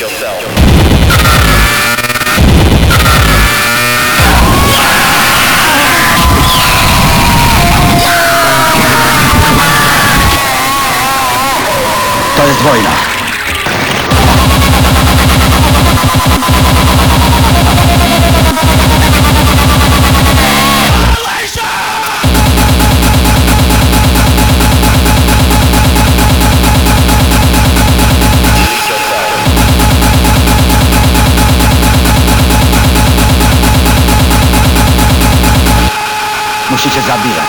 yourself. To jest wojna. musi be zabijać.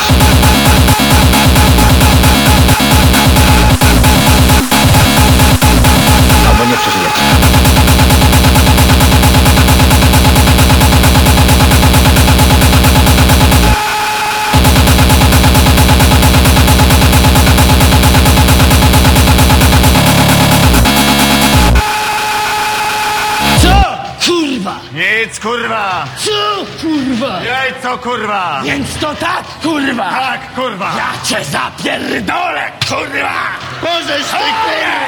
cię zapierdolę, kurwa! Możesz ty, kurwa!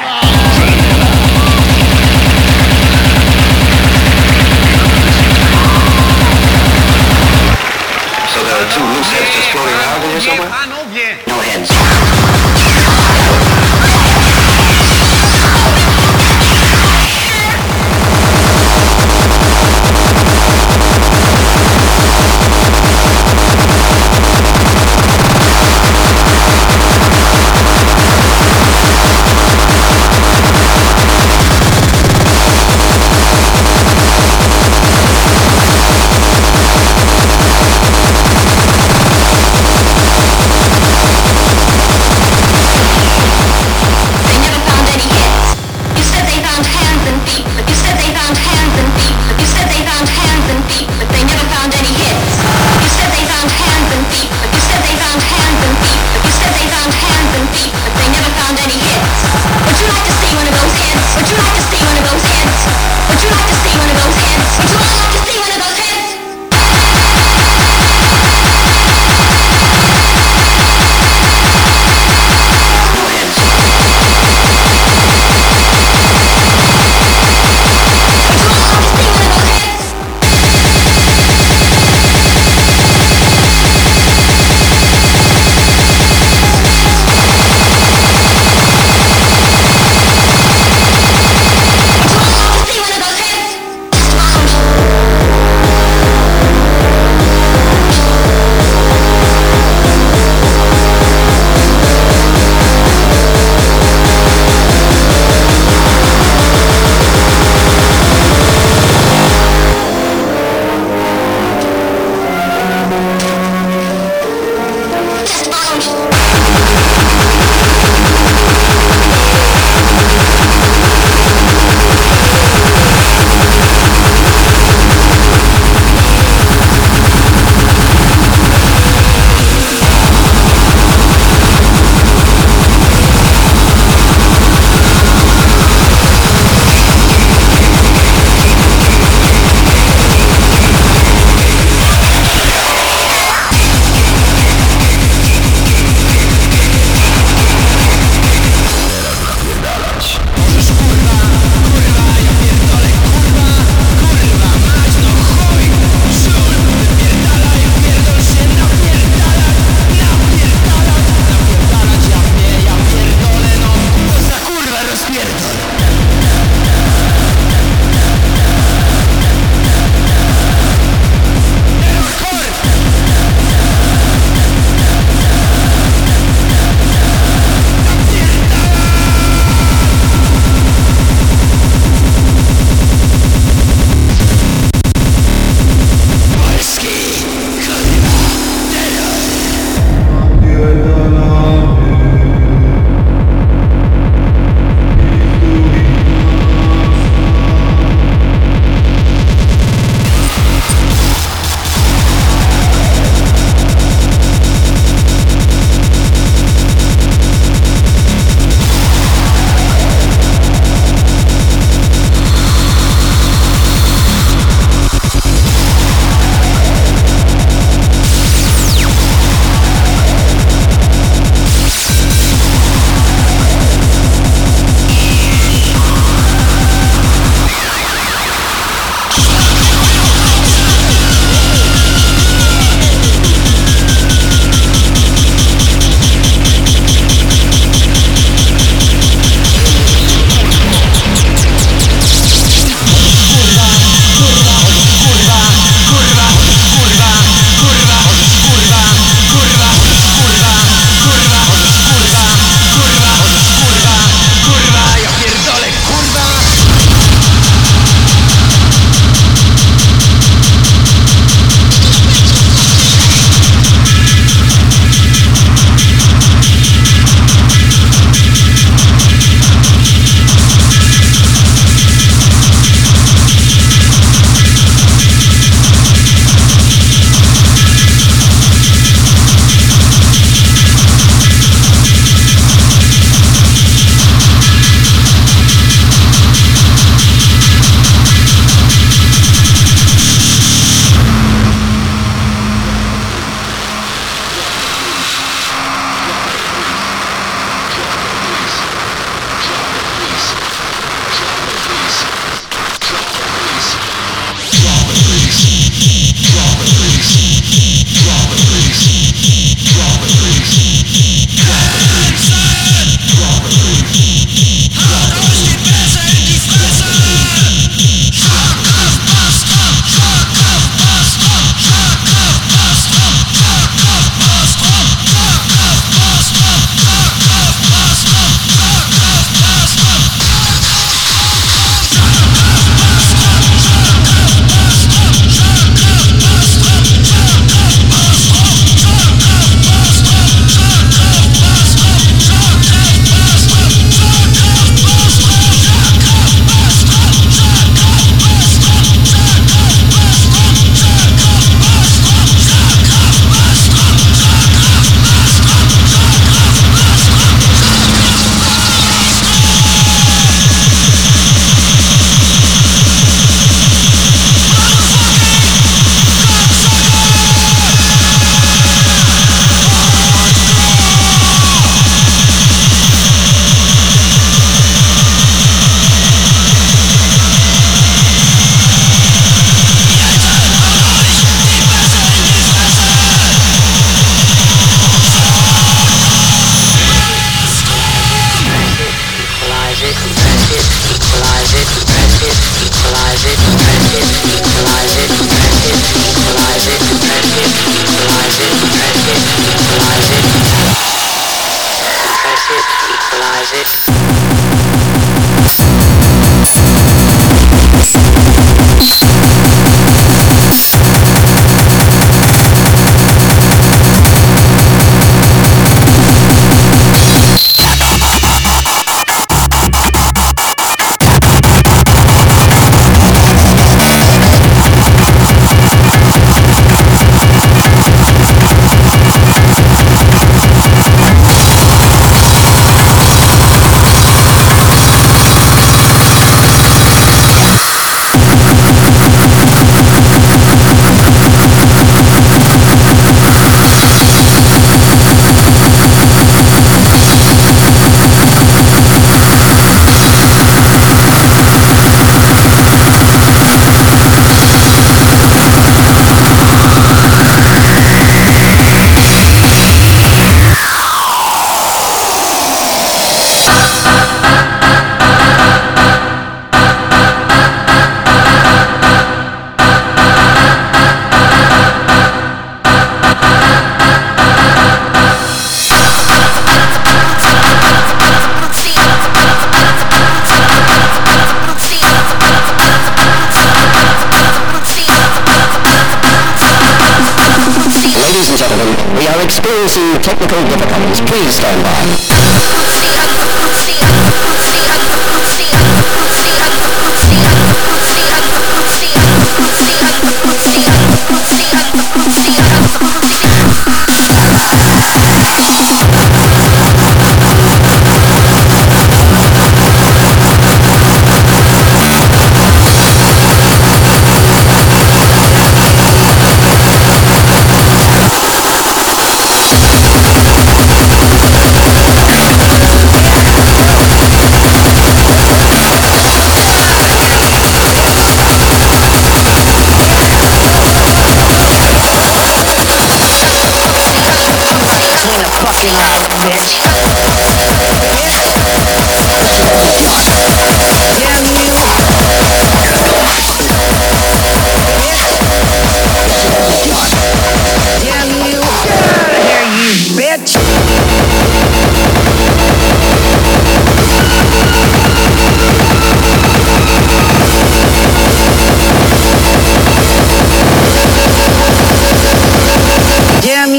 Shoot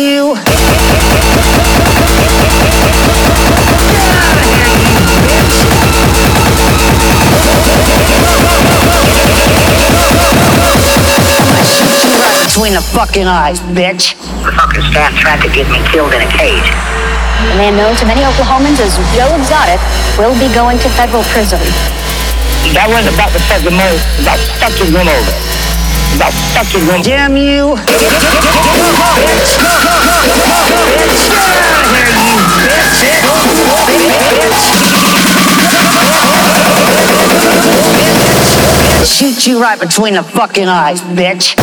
you right between the fucking eyes, bitch. The fucking staff tried to get me killed in a cage. A man known to many Oklahomans as Joe Exotic will be going to federal prison. That wasn't about the fucking murder. About fucking one over. About fucking one. Damn you. Bitch. Bitch. Get out of here, you bitch. Shoot you right between the fucking eyes, bitch. Joe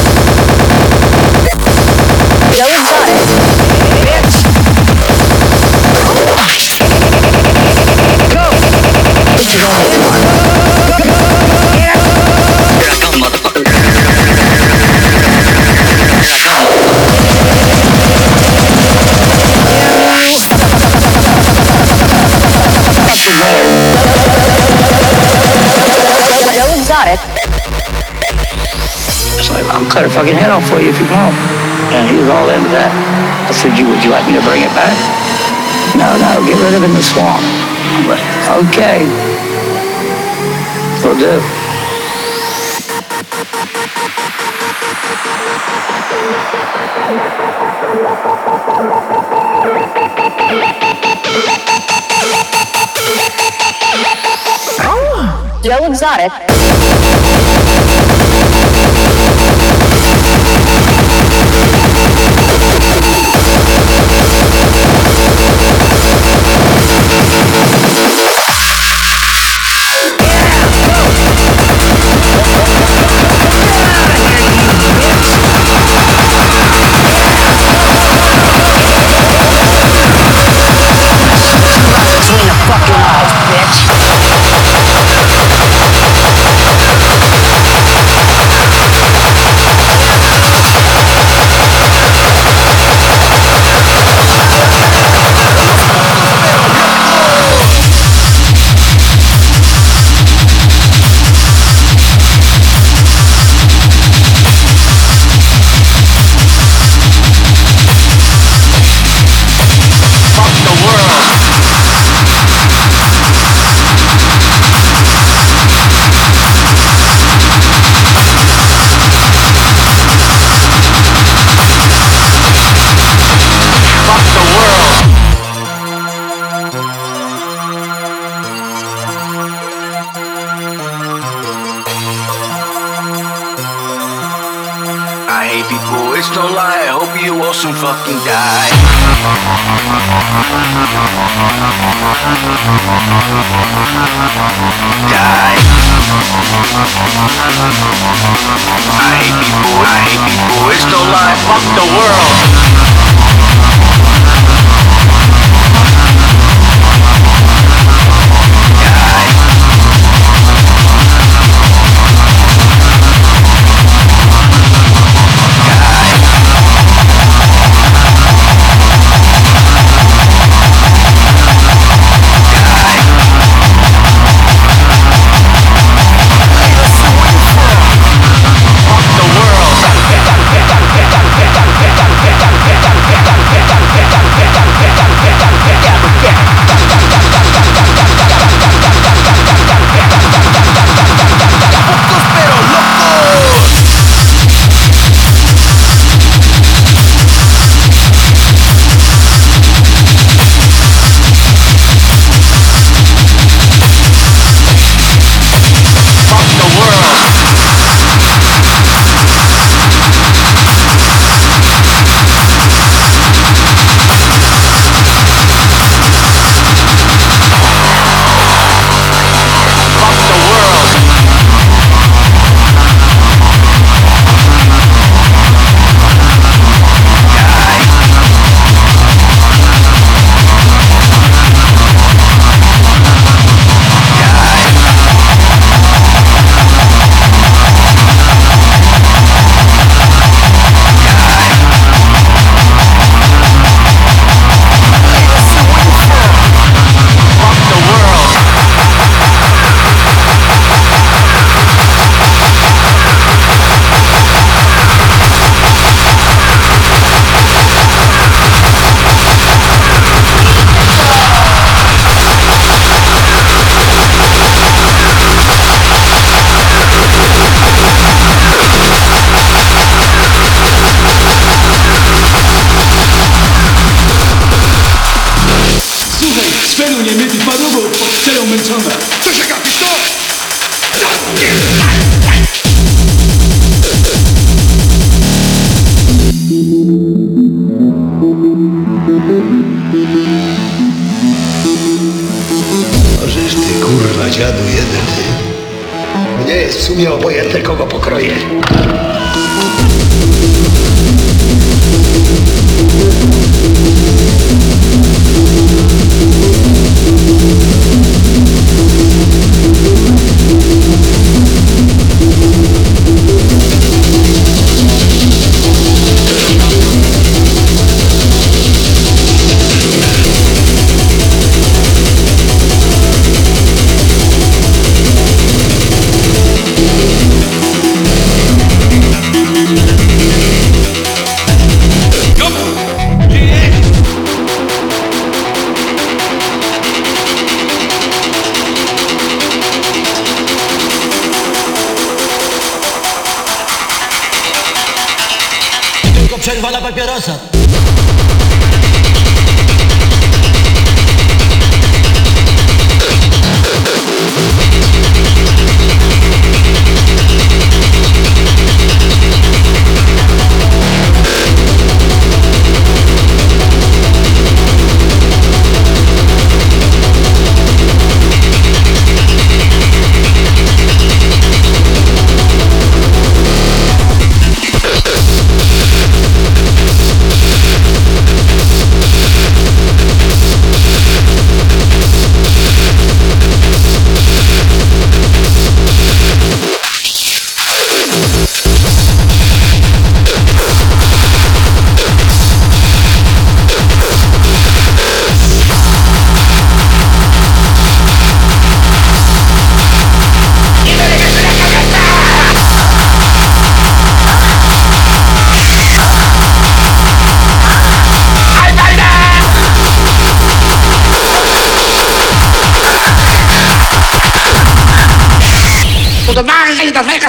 Exotic Bitch. Go. Get your own Here I come, motherfucker. Joe Exotic It's like, I'll cut her fucking head off for you if you want. And he was all into that. I said, you, would you like me to bring it back? No, no, get rid of it in the swamp. Like, okay. Will do. Oh, Joe Exotic no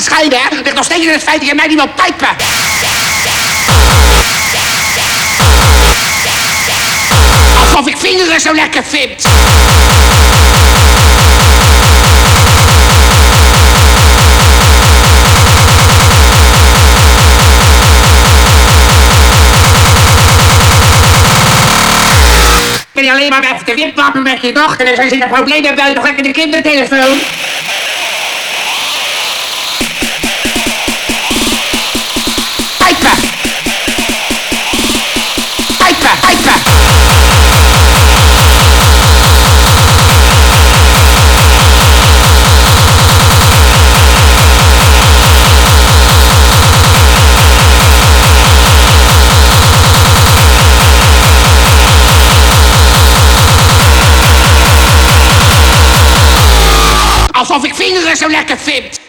gescheiden, hè, ligt nog steeds in het feit dat je mij niet wil pijpen. Alsof ik vingeren zo lekker vind. Alleen maar even te wipwappen met je dochter en zijn er problemen buiten lekker de kindertelefoon. Alsof ik vingeren zo lekker vind.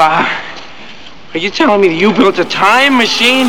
Are you telling me you built a time machine?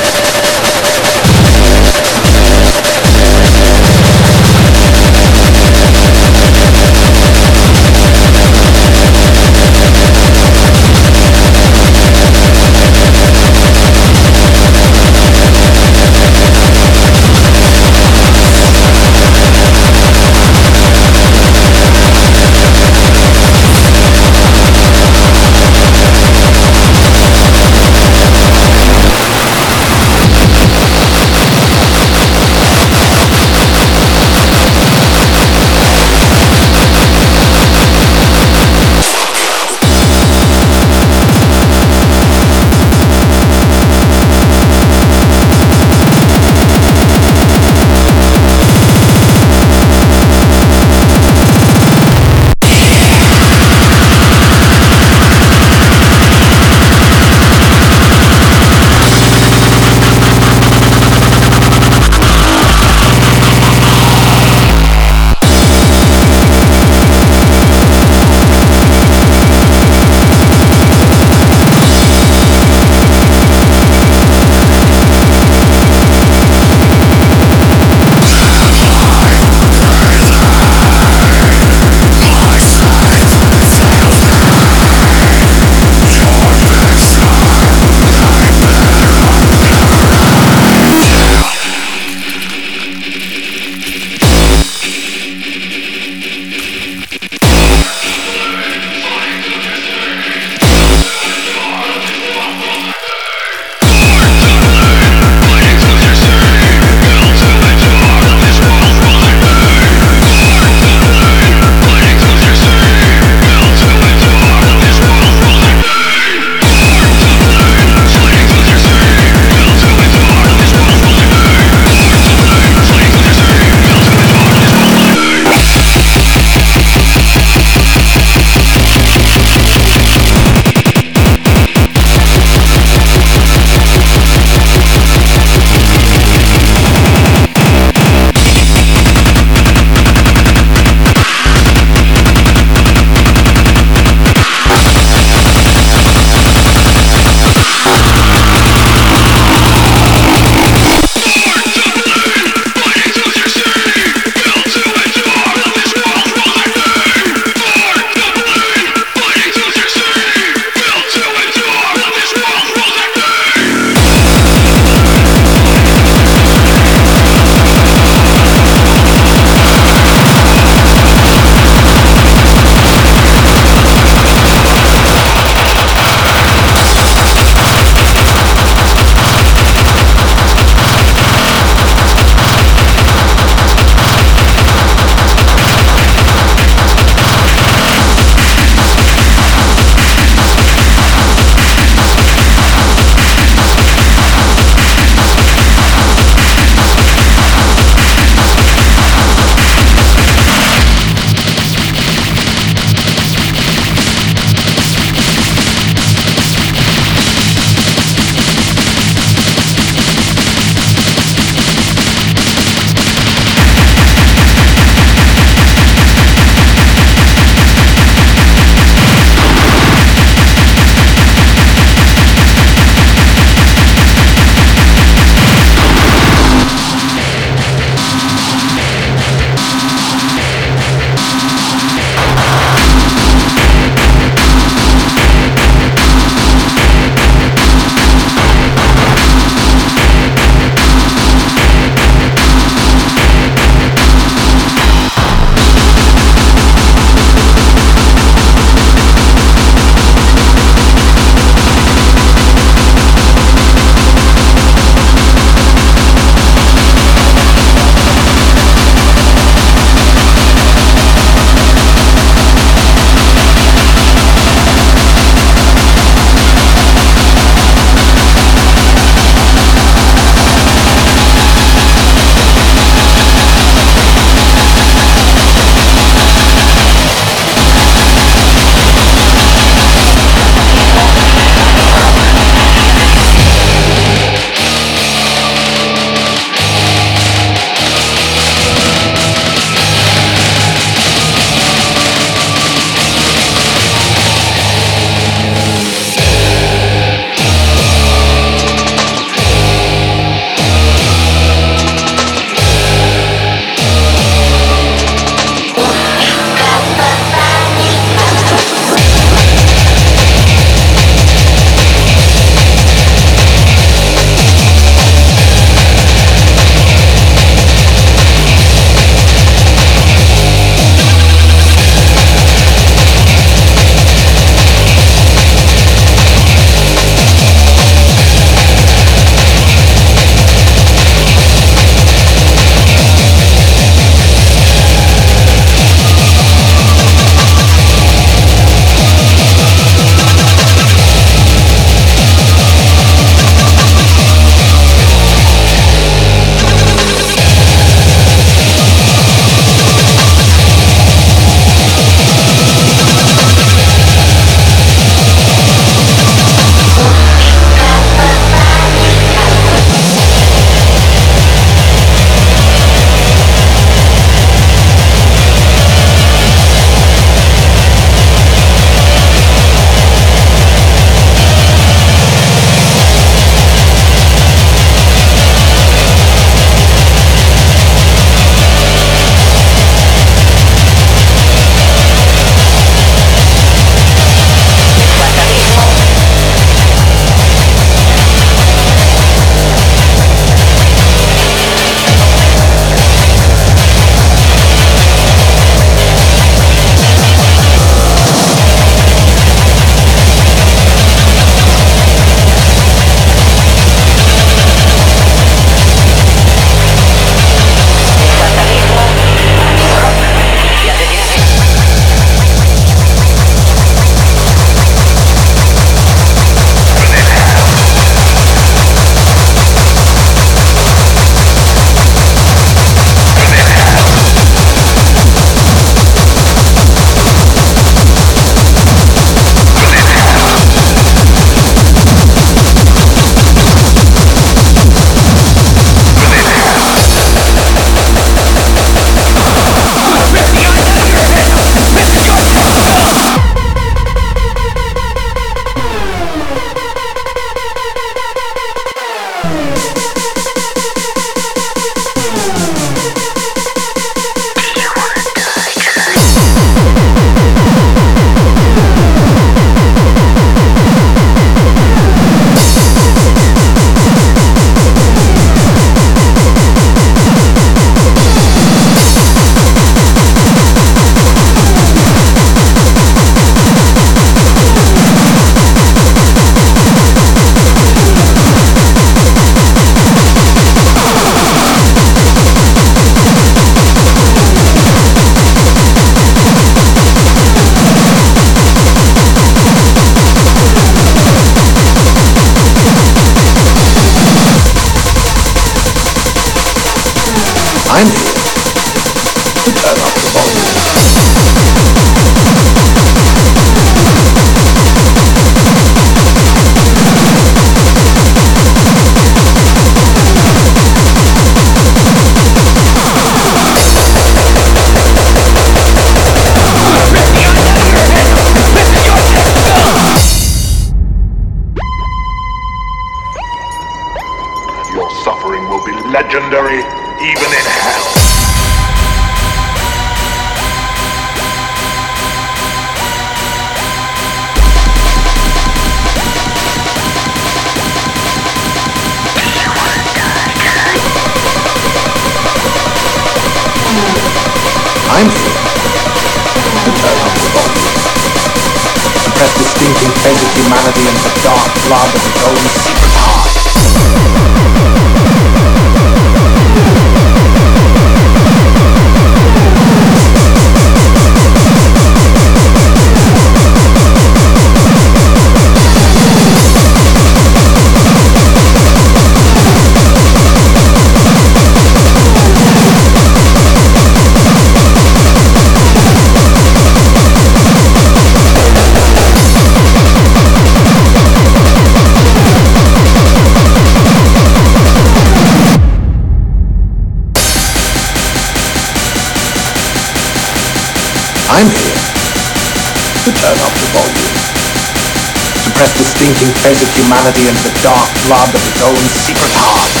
fate of humanity and the dark blood of its own secret heart.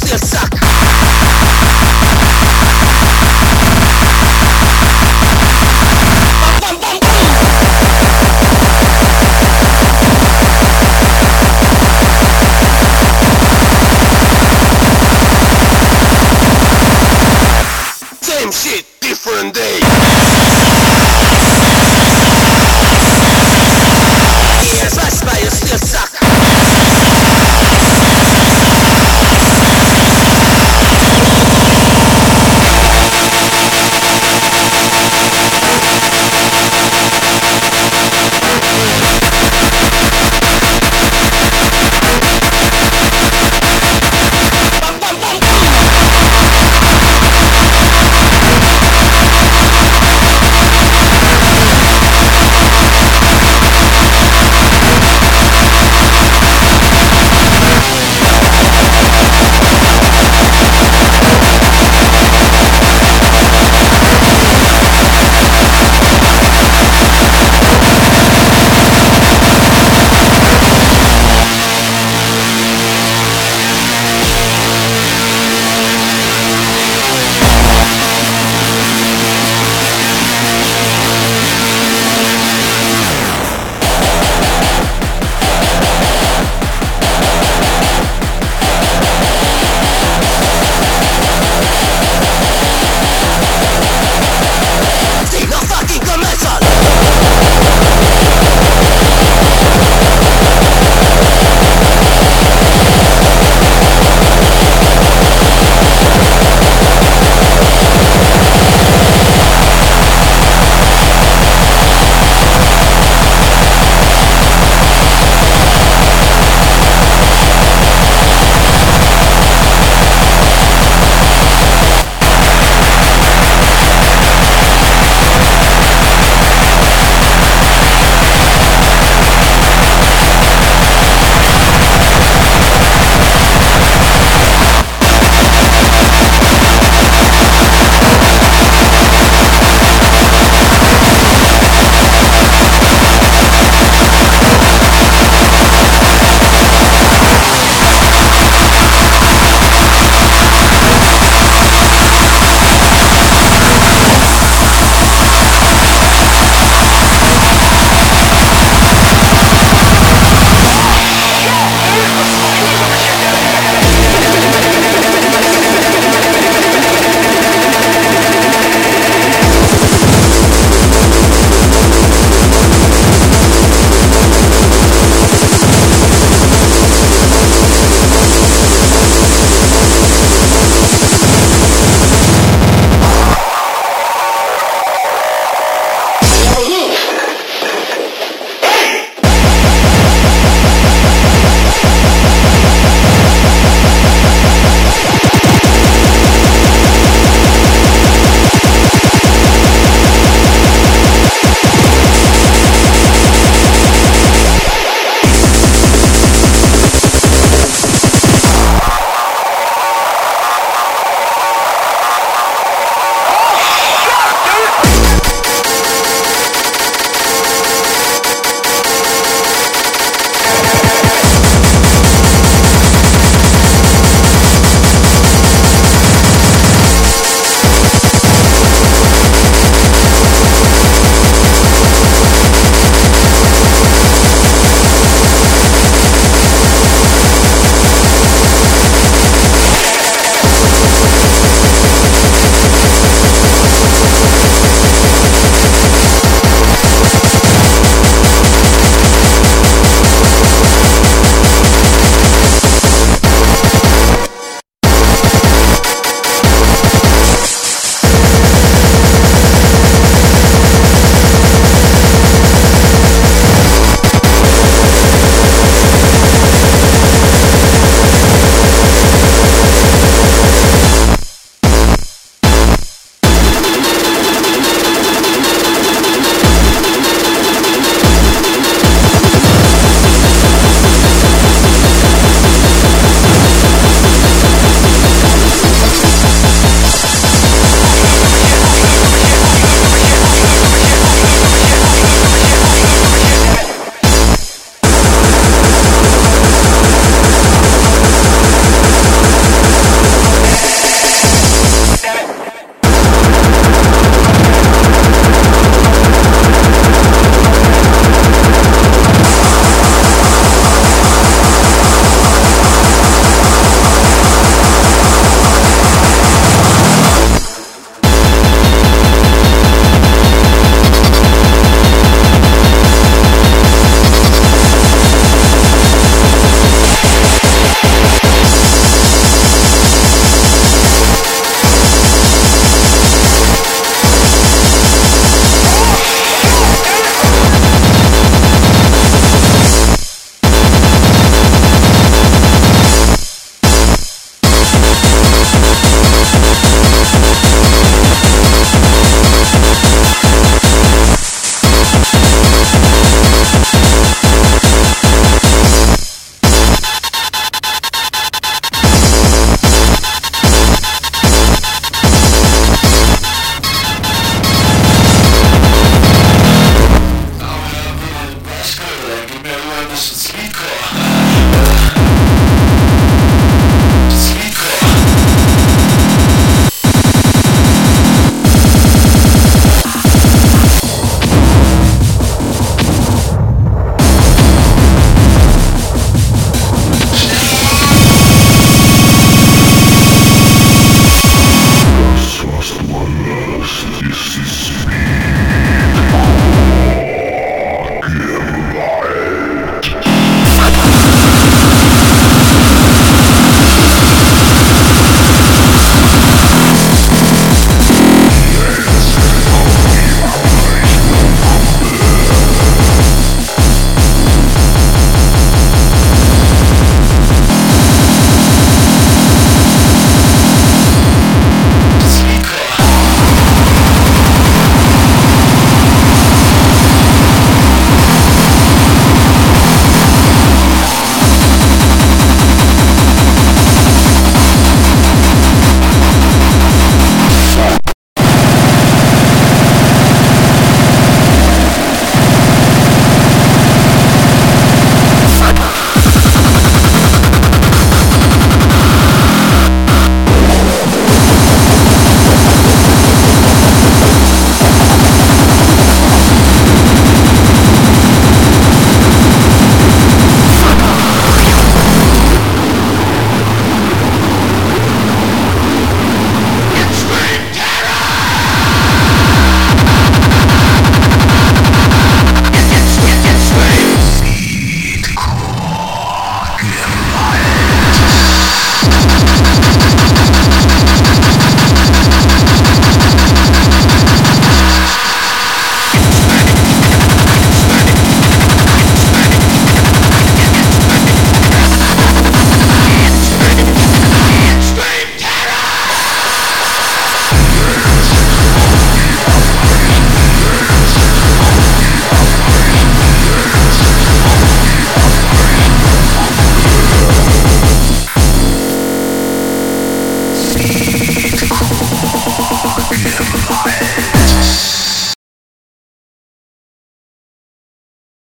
still suck.